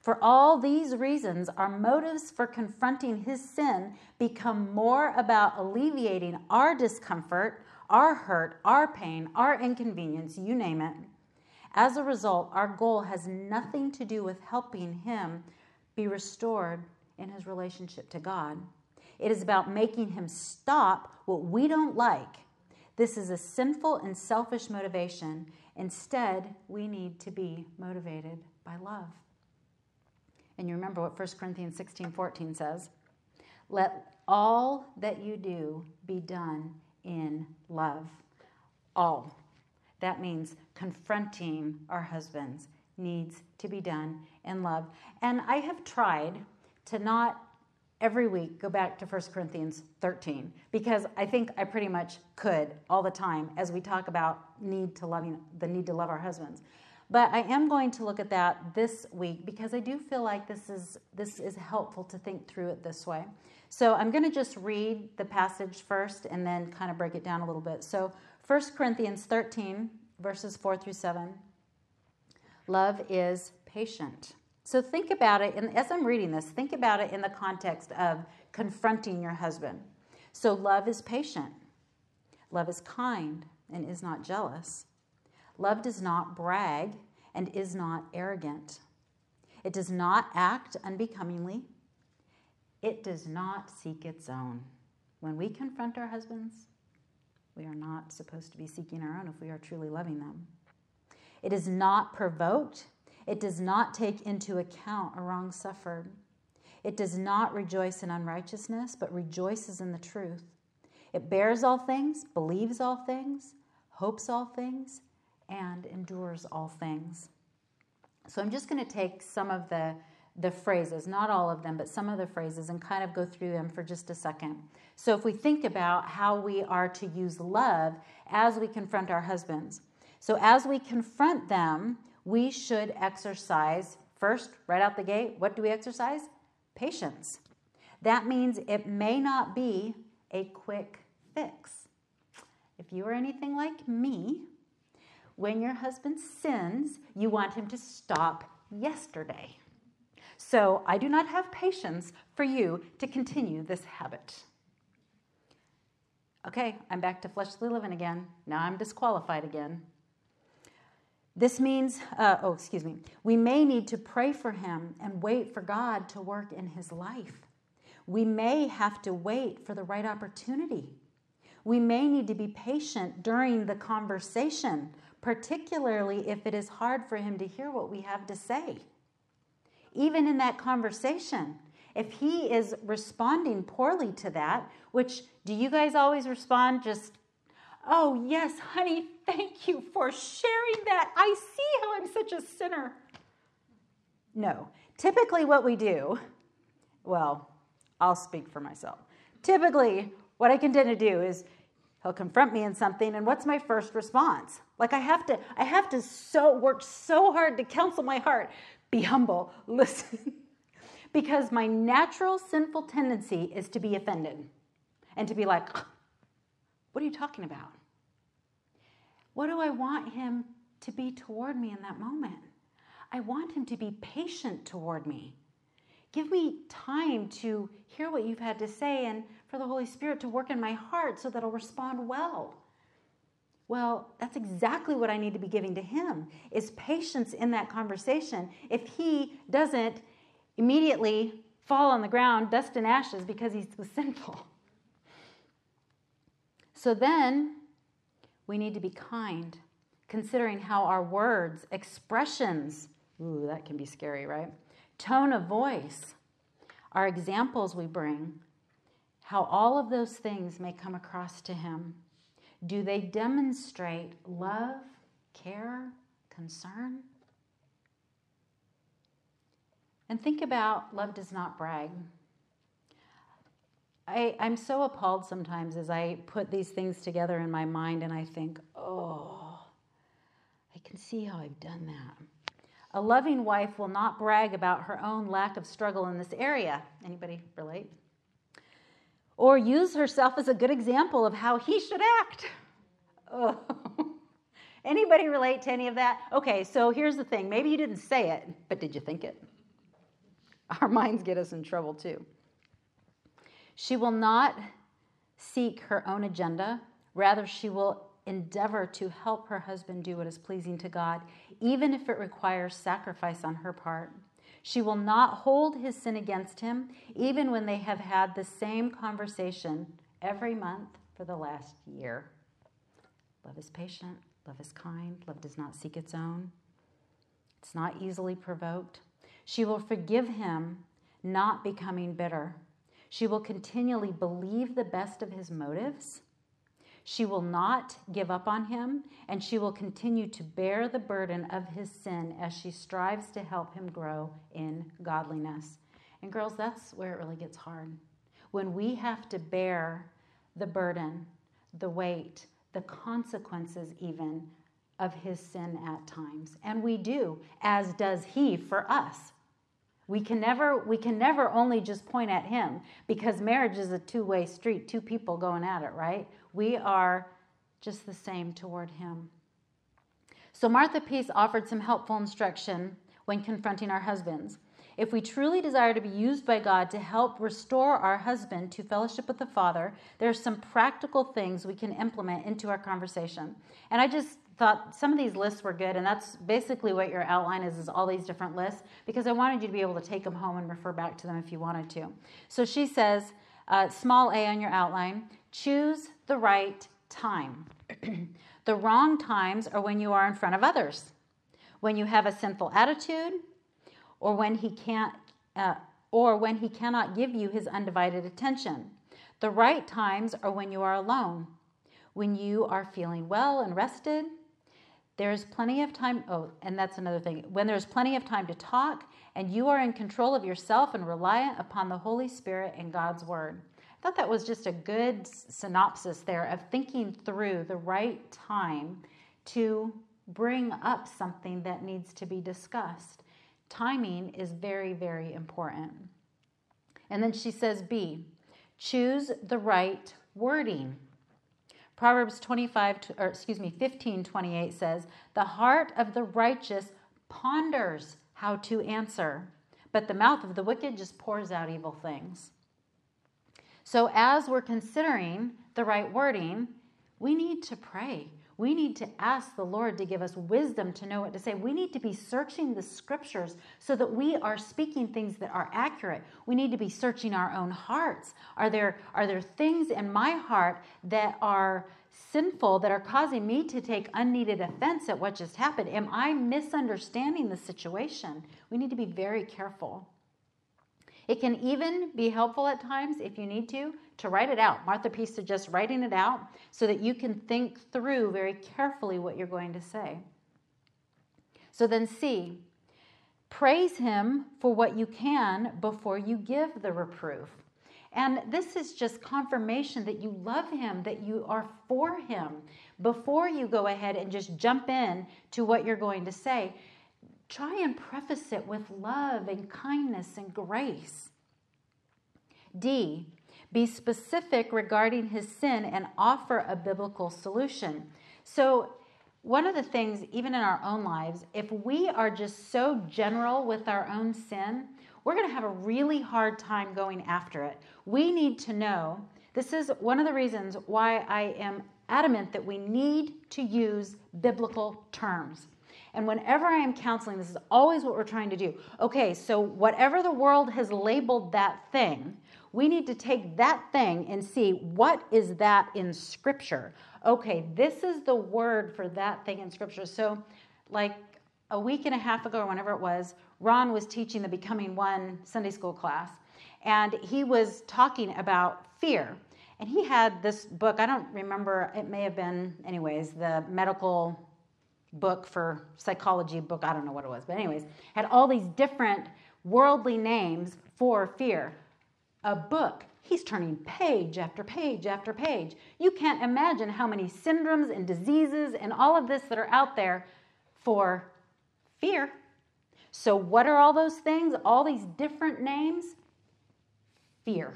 For all these reasons, our motives for confronting his sin become more about alleviating our discomfort, our hurt, our pain, our inconvenience, you name it, as a result, our goal has nothing to do with helping him be restored in his relationship to God. It is about making him stop what we don't like. This is a sinful and selfish motivation. Instead, we need to be motivated by love. And you remember what 1 Corinthians 16 14 says? Let all that you do be done in love. All. That means confronting our husbands needs to be done in love. And I have tried to not every week go back to 1 Corinthians 13 because I think I pretty much could all the time as we talk about need to loving the need to love our husbands. But I am going to look at that this week because I do feel like this is this is helpful to think through it this way. So I'm going to just read the passage first and then kind of break it down a little bit. So 1 Corinthians 13, verses 4 through 7. Love is patient. So think about it, and as I'm reading this, think about it in the context of confronting your husband. So love is patient. Love is kind and is not jealous. Love does not brag and is not arrogant. It does not act unbecomingly. It does not seek its own. When we confront our husbands, we are not supposed to be seeking our own if we are truly loving them. It is not provoked. It does not take into account a wrong suffered. It does not rejoice in unrighteousness, but rejoices in the truth. It bears all things, believes all things, hopes all things, and endures all things. So I'm just going to take some of the the phrases, not all of them, but some of the phrases, and kind of go through them for just a second. So, if we think about how we are to use love as we confront our husbands, so as we confront them, we should exercise first, right out the gate, what do we exercise? Patience. That means it may not be a quick fix. If you are anything like me, when your husband sins, you want him to stop yesterday. So I do not have patience for you to continue this habit. Okay, I'm back to fleshly living again. Now I'm disqualified again. This means, uh, oh, excuse me, we may need to pray for him and wait for God to work in his life. We may have to wait for the right opportunity. We may need to be patient during the conversation, particularly if it is hard for him to hear what we have to say even in that conversation. If he is responding poorly to that, which do you guys always respond just, oh, yes, honey, thank you for sharing that. I see how I'm such a sinner. No. Typically, what we do, well, I'll speak for myself. Typically, what I can tend to do is he'll confront me in something and what's my first response like i have to i have to so work so hard to counsel my heart be humble, [LAUGHS] listen. because my natural sinful tendency is to be offended and to be like, what are you talking about? What do I want him to be toward me in that moment? I want him to be patient toward me. Give me time to hear what you've had to say and for the Holy Spirit to work in my heart so that I'll respond well. Well, that's exactly what I need to be giving to him is patience in that conversation. If he doesn't immediately fall on the ground, dust and ashes because he's [LAUGHS] sinful. So then we need to be kind, considering how our words, expressions, ooh, that can be scary, right? Tone of voice, our examples we bring, how all of those things may come across to him. Do they demonstrate love, care, concern? And think about love does not brag. I, am so appalled sometimes as I put these things together in my mind and I think, oh, I can see how I've done that. A loving wife will not brag about her own lack of struggle in this area. Anybody relate? Or use herself as a good example of how he should act. Oh. [LAUGHS] Anybody relate to any of that? Okay, so here's the thing. Maybe you didn't say it, but did you think it? [LAUGHS] Our minds get us in trouble too. She will not seek her own agenda. Rather, she will endeavor to help her husband do what is pleasing to God, even if it requires sacrifice on her part. She will not hold his sin against him, even when they have had the same conversation every month for the last year. Love is patient, love is kind, love does not seek its own. It's not easily provoked. She will forgive him, not becoming bitter. She will continually believe the best of his motives she will not give up on him, and she will continue to bear the burden of his sin as she strives to help him grow in godliness. And, girls, that's where it really gets hard. When we have to bear the burden, the weight, the consequences, even of his sin at times. And we do, as does he for us. We can never we can never only just point at him because marriage is a two-way street, two people going at it, right? We are just the same toward him. So Martha Peace offered some helpful instruction when confronting our husbands. If we truly desire to be used by God to help restore our husband to fellowship with the Father, there are some practical things we can implement into our conversation. And I just thought some of these lists were good, and that's basically what your outline is, is all these different lists, because I wanted you to be able to take them home and refer back to them if you wanted to. So she says, uh, small a on your outline, choose the right time. [CLEARS THROAT] the wrong times are when you are in front of others, when you have a sinful attitude, or when he can't, uh, or when he cannot give you his undivided attention. The right times are when you are alone, when you are feeling well and rested. There's plenty of time. Oh, and that's another thing. When there's plenty of time to talk and you are in control of yourself and reliant upon the Holy Spirit and God's Word. Thought that was just a good synopsis there of thinking through the right time to bring up something that needs to be discussed. Timing is very, very important. And then she says B, choose the right wording. Proverbs 25, or excuse me, 15, 28 says, The heart of the righteous ponders how to answer, but the mouth of the wicked just pours out evil things. So, as we're considering the right wording, we need to pray. We need to ask the Lord to give us wisdom to know what to say. We need to be searching the scriptures so that we are speaking things that are accurate. We need to be searching our own hearts. Are there, are there things in my heart that are sinful, that are causing me to take unneeded offense at what just happened? Am I misunderstanding the situation? We need to be very careful. It can even be helpful at times if you need to to write it out. Martha Peace suggests writing it out so that you can think through very carefully what you're going to say. So then, C, praise him for what you can before you give the reproof. And this is just confirmation that you love him, that you are for him before you go ahead and just jump in to what you're going to say try and preface it with love and kindness and grace. D, be specific regarding his sin and offer a biblical solution. So, one of the things, even in our own lives, if we are just so general with our own sin, we're going to have a really hard time going after it. We need to know this is one of the reasons why I am adamant that we need to use biblical terms. And whenever I am counseling, this is always what we're trying to do. Okay, so whatever the world has labeled that thing, we need to take that thing and see what is that in Scripture. Okay, this is the word for that thing in Scripture. So, like a week and a half ago, or whenever it was, Ron was teaching the Becoming One Sunday school class, and he was talking about fear. And he had this book, I don't remember, it may have been, anyways, the medical book for psychology book, I don't know what it was, but anyways, had all these different worldly names for fear. A book, he's turning page after page after page. You can't imagine how many syndromes and diseases and all of this that are out there for fear. So, what are all those things? All these different names? Fear.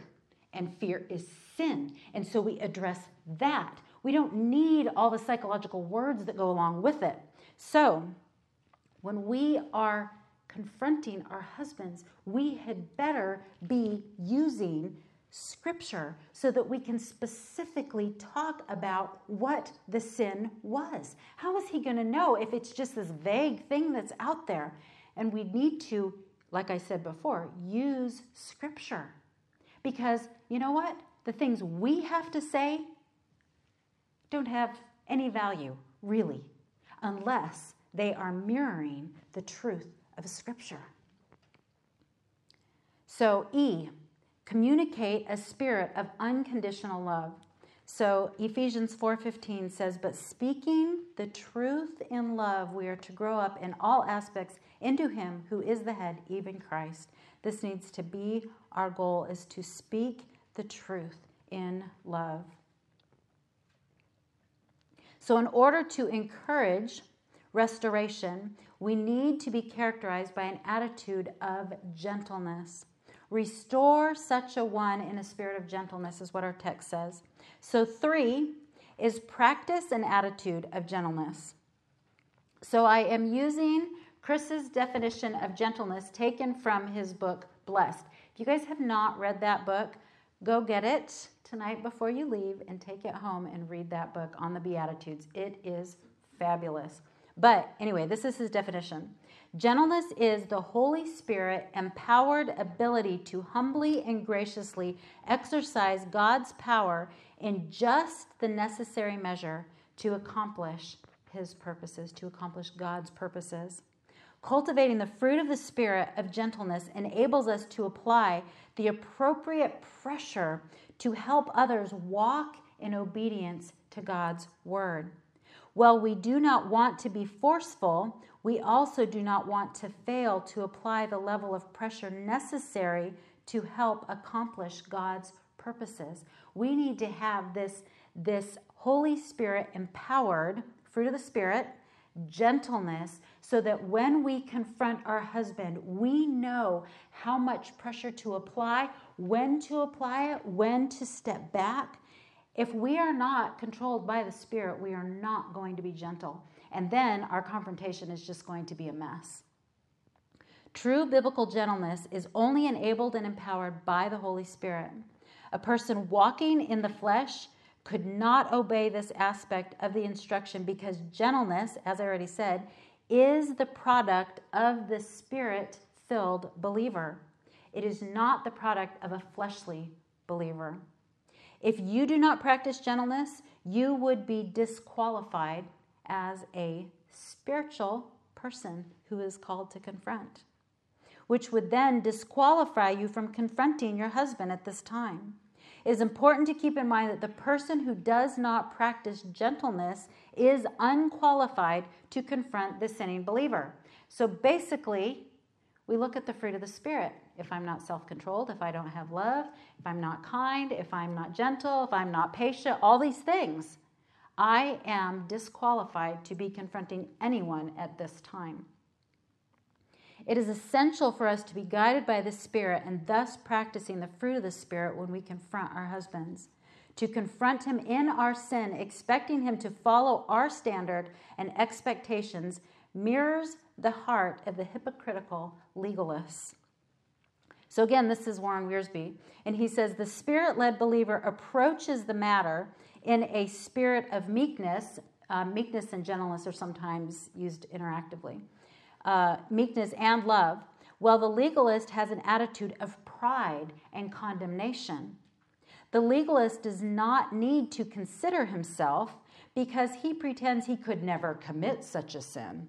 And fear is sin. And so we address that. We don't need all the psychological words that go along with it. So, when we are confronting our husbands, we had better be using scripture so that we can specifically talk about what the sin was. How is he going to know if it's just this vague thing that's out there? And we need to, like I said before, use scripture. Because you know what? The things we have to say don't have any value, really unless they are mirroring the truth of Scripture. So, E, communicate a spirit of unconditional love. So Ephesians 4:15 says, "But speaking the truth in love, we are to grow up in all aspects into him who is the head, even Christ." This needs to be our goal is to speak the truth in love. So, in order to encourage restoration, we need to be characterized by an attitude of gentleness. Restore such a one in a spirit of gentleness, is what our text says. So, three is practice an attitude of gentleness. So, I am using Chris's definition of gentleness taken from his book, Blessed. If you guys have not read that book, go get it tonight before you leave and take it home and read that book on the Beatitudes. It is fabulous. But anyway, this is his definition. Gentleness is the Holy Spirit empowered ability to humbly and graciously exercise God's power in just the necessary measure to accomplish his purposes, to accomplish God's purposes. Cultivating the fruit of the Spirit of gentleness enables us to apply the appropriate pressure to help others walk in obedience to God's word. While we do not want to be forceful, we also do not want to fail to apply the level of pressure necessary to help accomplish God's purposes. We need to have this, this Holy Spirit empowered fruit of the Spirit, gentleness, so that when we confront our husband, we know how much pressure to apply, when to apply it, when to step back. If we are not controlled by the Spirit, we are not going to be gentle. And then our confrontation is just going to be a mess. True biblical gentleness is only enabled and empowered by the Holy Spirit. A person walking in the flesh could not obey this aspect of the instruction because gentleness, as I already said, is the product of the spirit filled believer. It is not the product of a fleshly believer. If you do not practice gentleness, you would be disqualified as a spiritual person who is called to confront, which would then disqualify you from confronting your husband at this time. It is important to keep in mind that the person who does not practice gentleness is unqualified to confront the sinning believer. So basically, we look at the fruit of the Spirit. If I'm not self controlled, if I don't have love, if I'm not kind, if I'm not gentle, if I'm not patient, all these things I am disqualified to be confronting anyone at this time. It is essential for us to be guided by the Spirit and thus practicing the fruit of the Spirit when we confront our husbands. To confront him in our sin, expecting him to follow our standard and expectations, mirrors the heart of the hypocritical legalists. So, again, this is Warren Wiersbe, and he says the spirit led believer approaches the matter in a spirit of meekness. Uh, meekness and gentleness are sometimes used interactively. Uh, meekness and love, while the legalist has an attitude of pride and condemnation. The legalist does not need to consider himself because he pretends he could never commit such a sin.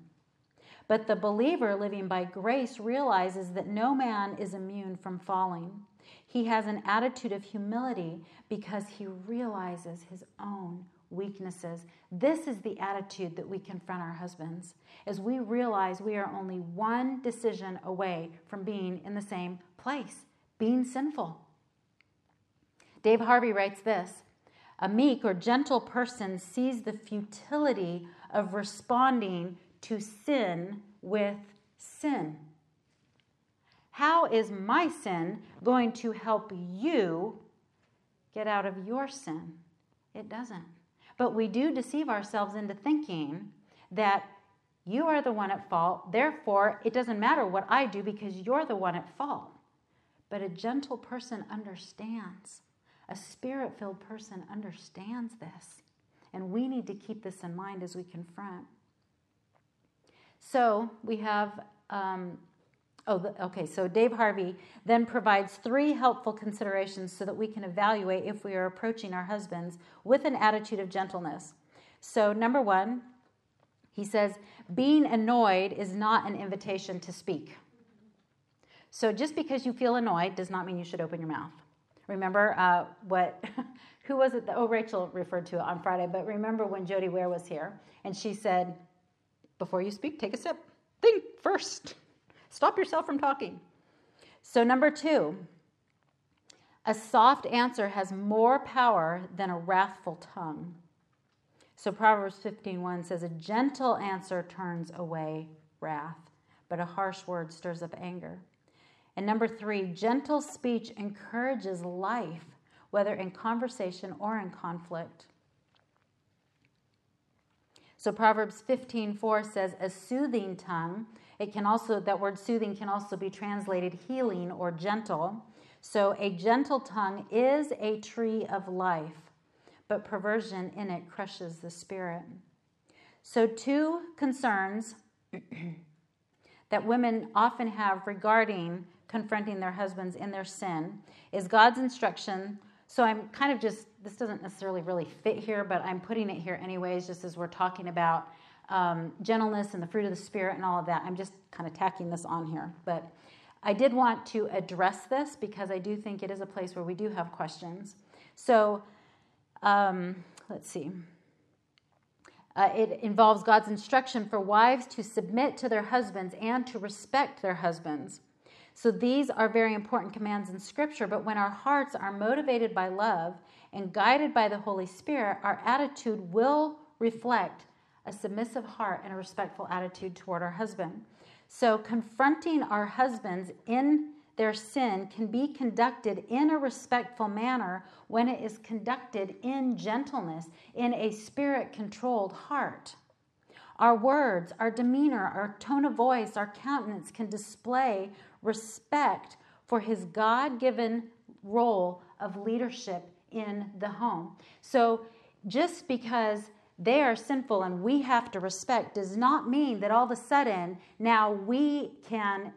But the believer living by grace realizes that no man is immune from falling. He has an attitude of humility because he realizes his own weaknesses. This is the attitude that we confront our husbands as we realize we are only one decision away from being in the same place, being sinful. Dave Harvey writes this A meek or gentle person sees the futility of responding to sin with sin. How is my sin going to help you get out of your sin? It doesn't. But we do deceive ourselves into thinking that you are the one at fault, therefore, it doesn't matter what I do because you're the one at fault. But a gentle person understands. A spirit filled person understands this. And we need to keep this in mind as we confront. So we have um, Oh, okay. So Dave Harvey then provides three helpful considerations so that we can evaluate if we are approaching our husbands with an attitude of gentleness. So, number one, he says, being annoyed is not an invitation to speak. So, just because you feel annoyed does not mean you should open your mouth. Remember uh, what, [LAUGHS] who was it? That, oh, Rachel referred to it on Friday, but remember when Jody Ware was here and she said, before you speak, take a sip. Think first. Stop yourself from talking. So, number two, a soft answer has more power than a wrathful tongue. So Proverbs 15:1 says a gentle answer turns away wrath, but a harsh word stirs up anger. And number 3, gentle speech encourages life, whether in conversation or in conflict. So Proverbs 15:4 says a soothing tongue it can also, that word soothing can also be translated healing or gentle. So a gentle tongue is a tree of life, but perversion in it crushes the spirit. So, two concerns [CLEARS THROAT] that women often have regarding confronting their husbands in their sin is God's instruction. So, I'm kind of just, this doesn't necessarily really fit here, but I'm putting it here anyways, just as we're talking about um, gentleness and the fruit of the Spirit and all of that. I'm just kind of tacking this on here. But I did want to address this because I do think it is a place where we do have questions. So, um, let's see. Uh, it involves God's instruction for wives to submit to their husbands and to respect their husbands. So these are very important commands in Scripture, but when our hearts are motivated by love and guided by the Holy Spirit, our attitude will reflect a submissive heart and a respectful attitude toward our husband. So confronting our husbands in their sin can be conducted in a respectful manner when it is conducted in gentleness, in a spirit controlled heart. Our words, our demeanor, our tone of voice, our countenance can display respect for his God given role of leadership in the home. So just because they are sinful and we have to respect does not mean that all of a sudden now we can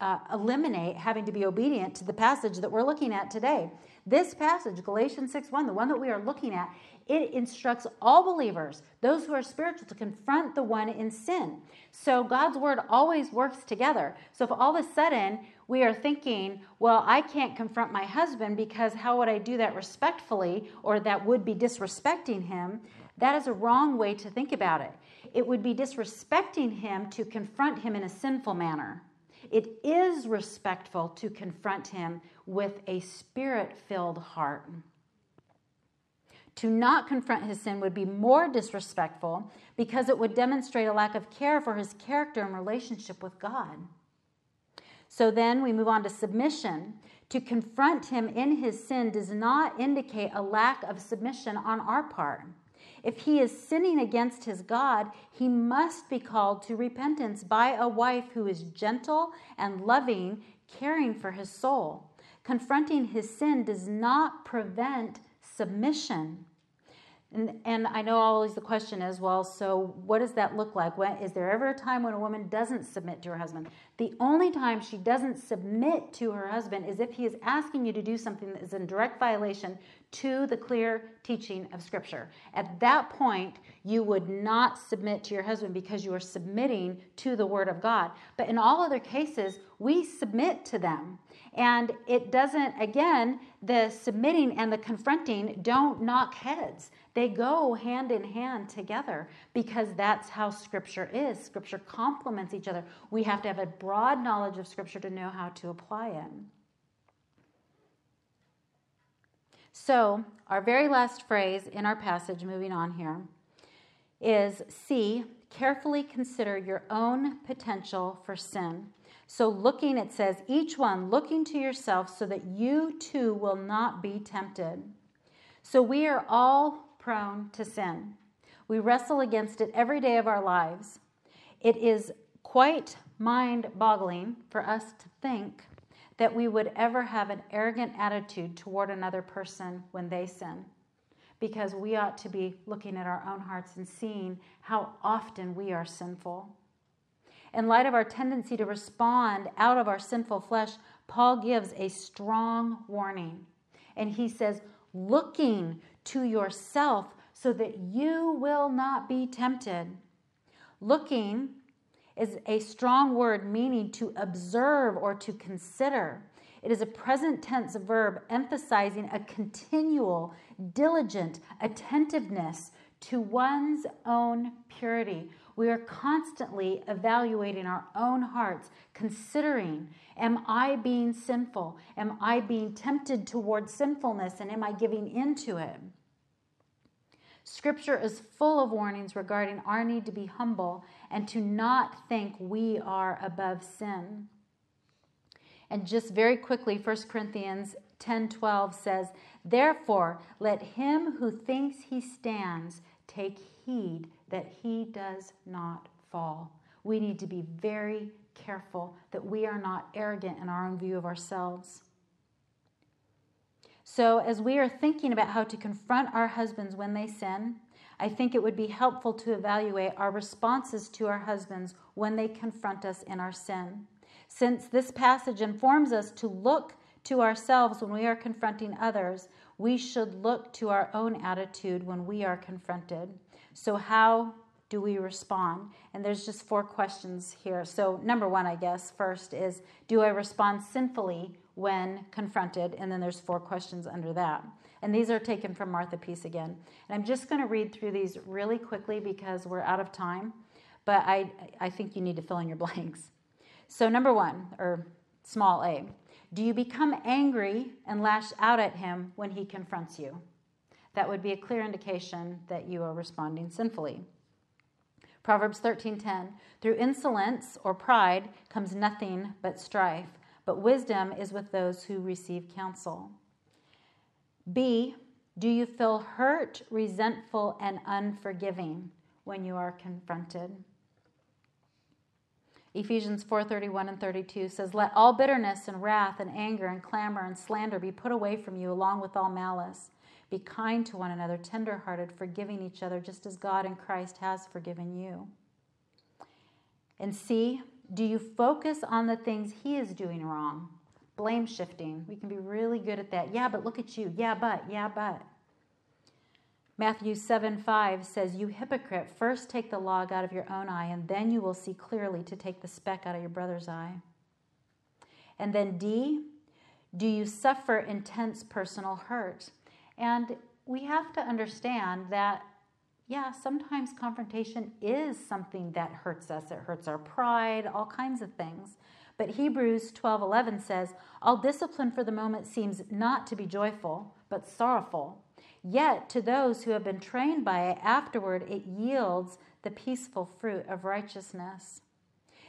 uh, eliminate having to be obedient to the passage that we're looking at today. This passage, Galatians 6 1, the one that we are looking at, it instructs all believers, those who are spiritual, to confront the one in sin. So God's word always works together. So if all of a sudden we are thinking, well, I can't confront my husband because how would I do that respectfully or that would be disrespecting him? That is a wrong way to think about it. It would be disrespecting him to confront him in a sinful manner. It is respectful to confront him with a spirit filled heart. To not confront his sin would be more disrespectful because it would demonstrate a lack of care for his character and relationship with God. So then we move on to submission. To confront him in his sin does not indicate a lack of submission on our part. If he is sinning against his God, he must be called to repentance by a wife who is gentle and loving, caring for his soul. Confronting his sin does not prevent submission. And, and I know always the question is, well, so what does that look like? When, is there ever a time when a woman doesn't submit to her husband? The only time she doesn't submit to her husband is if he is asking you to do something that is in direct violation to the clear teaching of Scripture. At that point, you would not submit to your husband because you are submitting to the Word of God. But in all other cases, we submit to them. And it doesn't, again, the submitting and the confronting don't knock heads. They go hand in hand together because that's how Scripture is. Scripture complements each other. We have to have a broad knowledge of Scripture to know how to apply it. So, our very last phrase in our passage, moving on here, is C, carefully consider your own potential for sin. So, looking, it says, each one looking to yourself so that you too will not be tempted. So, we are all prone to sin. We wrestle against it every day of our lives. It is quite mind boggling for us to think that we would ever have an arrogant attitude toward another person when they sin. Because we ought to be looking at our own hearts and seeing how often we are sinful. In light of our tendency to respond out of our sinful flesh, Paul gives a strong warning. And he says, looking to yourself so that you will not be tempted. Looking is a strong word meaning to observe or to consider. It is a present tense verb emphasizing a continual, diligent attentiveness to one's own purity. We are constantly evaluating our own hearts, considering Am I being sinful? Am I being tempted towards sinfulness? And am I giving into it? Scripture is full of warnings regarding our need to be humble and to not think we are above sin. And just very quickly, 1 Corinthians 10:12 says, "Therefore, let him who thinks he stands take heed that he does not fall." We need to be very careful that we are not arrogant in our own view of ourselves. So, as we are thinking about how to confront our husbands when they sin, I think it would be helpful to evaluate our responses to our husbands when they confront us in our sin. Since this passage informs us to look to ourselves when we are confronting others, we should look to our own attitude when we are confronted. So, how do we respond? And there's just four questions here. So, number one, I guess, first is do I respond sinfully when confronted? And then there's four questions under that. And these are taken from Martha Peace again. And I'm just going to read through these really quickly because we're out of time, but I, I think you need to fill in your [LAUGHS] blanks. So, number one, or small a, do you become angry and lash out at him when he confronts you? That would be a clear indication that you are responding sinfully. Proverbs 13:10 Through insolence or pride comes nothing but strife, but wisdom is with those who receive counsel. B, do you feel hurt, resentful, and unforgiving when you are confronted? Ephesians 4:31 and 32 says, "Let all bitterness and wrath and anger and clamor and slander be put away from you along with all malice. Be kind to one another, tenderhearted, forgiving each other just as God in Christ has forgiven you." And C, do you focus on the things he is doing wrong? Blame shifting. We can be really good at that. Yeah, but look at you. Yeah, but, yeah, but. Matthew 7 5 says, You hypocrite, first take the log out of your own eye, and then you will see clearly to take the speck out of your brother's eye. And then D, do you suffer intense personal hurt? And we have to understand that, yeah, sometimes confrontation is something that hurts us. It hurts our pride, all kinds of things. But Hebrews 12:11 says, "All discipline for the moment seems not to be joyful, but sorrowful. Yet to those who have been trained by it afterward it yields the peaceful fruit of righteousness."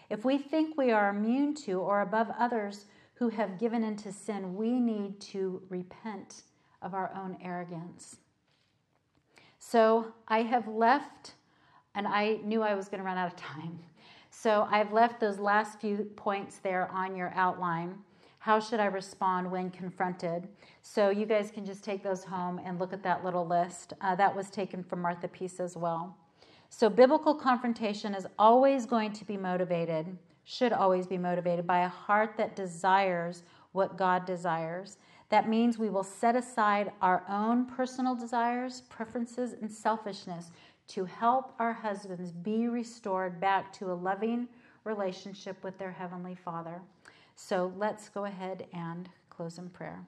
If we think we are immune to or above others who have given into sin, we need to repent of our own arrogance. So I have left, and I knew I was going to run out of time. [LAUGHS] So I've left those last few points there on your outline. How should I respond when confronted? So you guys can just take those home and look at that little list. Uh, that was taken from Martha Peace as well. So biblical confrontation is always going to be motivated, should always be motivated by a heart that desires what God desires. That means we will set aside our own personal desires, preferences, and selfishness to help our husbands be restored back to a loving relationship with their Heavenly Father. So let's go ahead and close in prayer.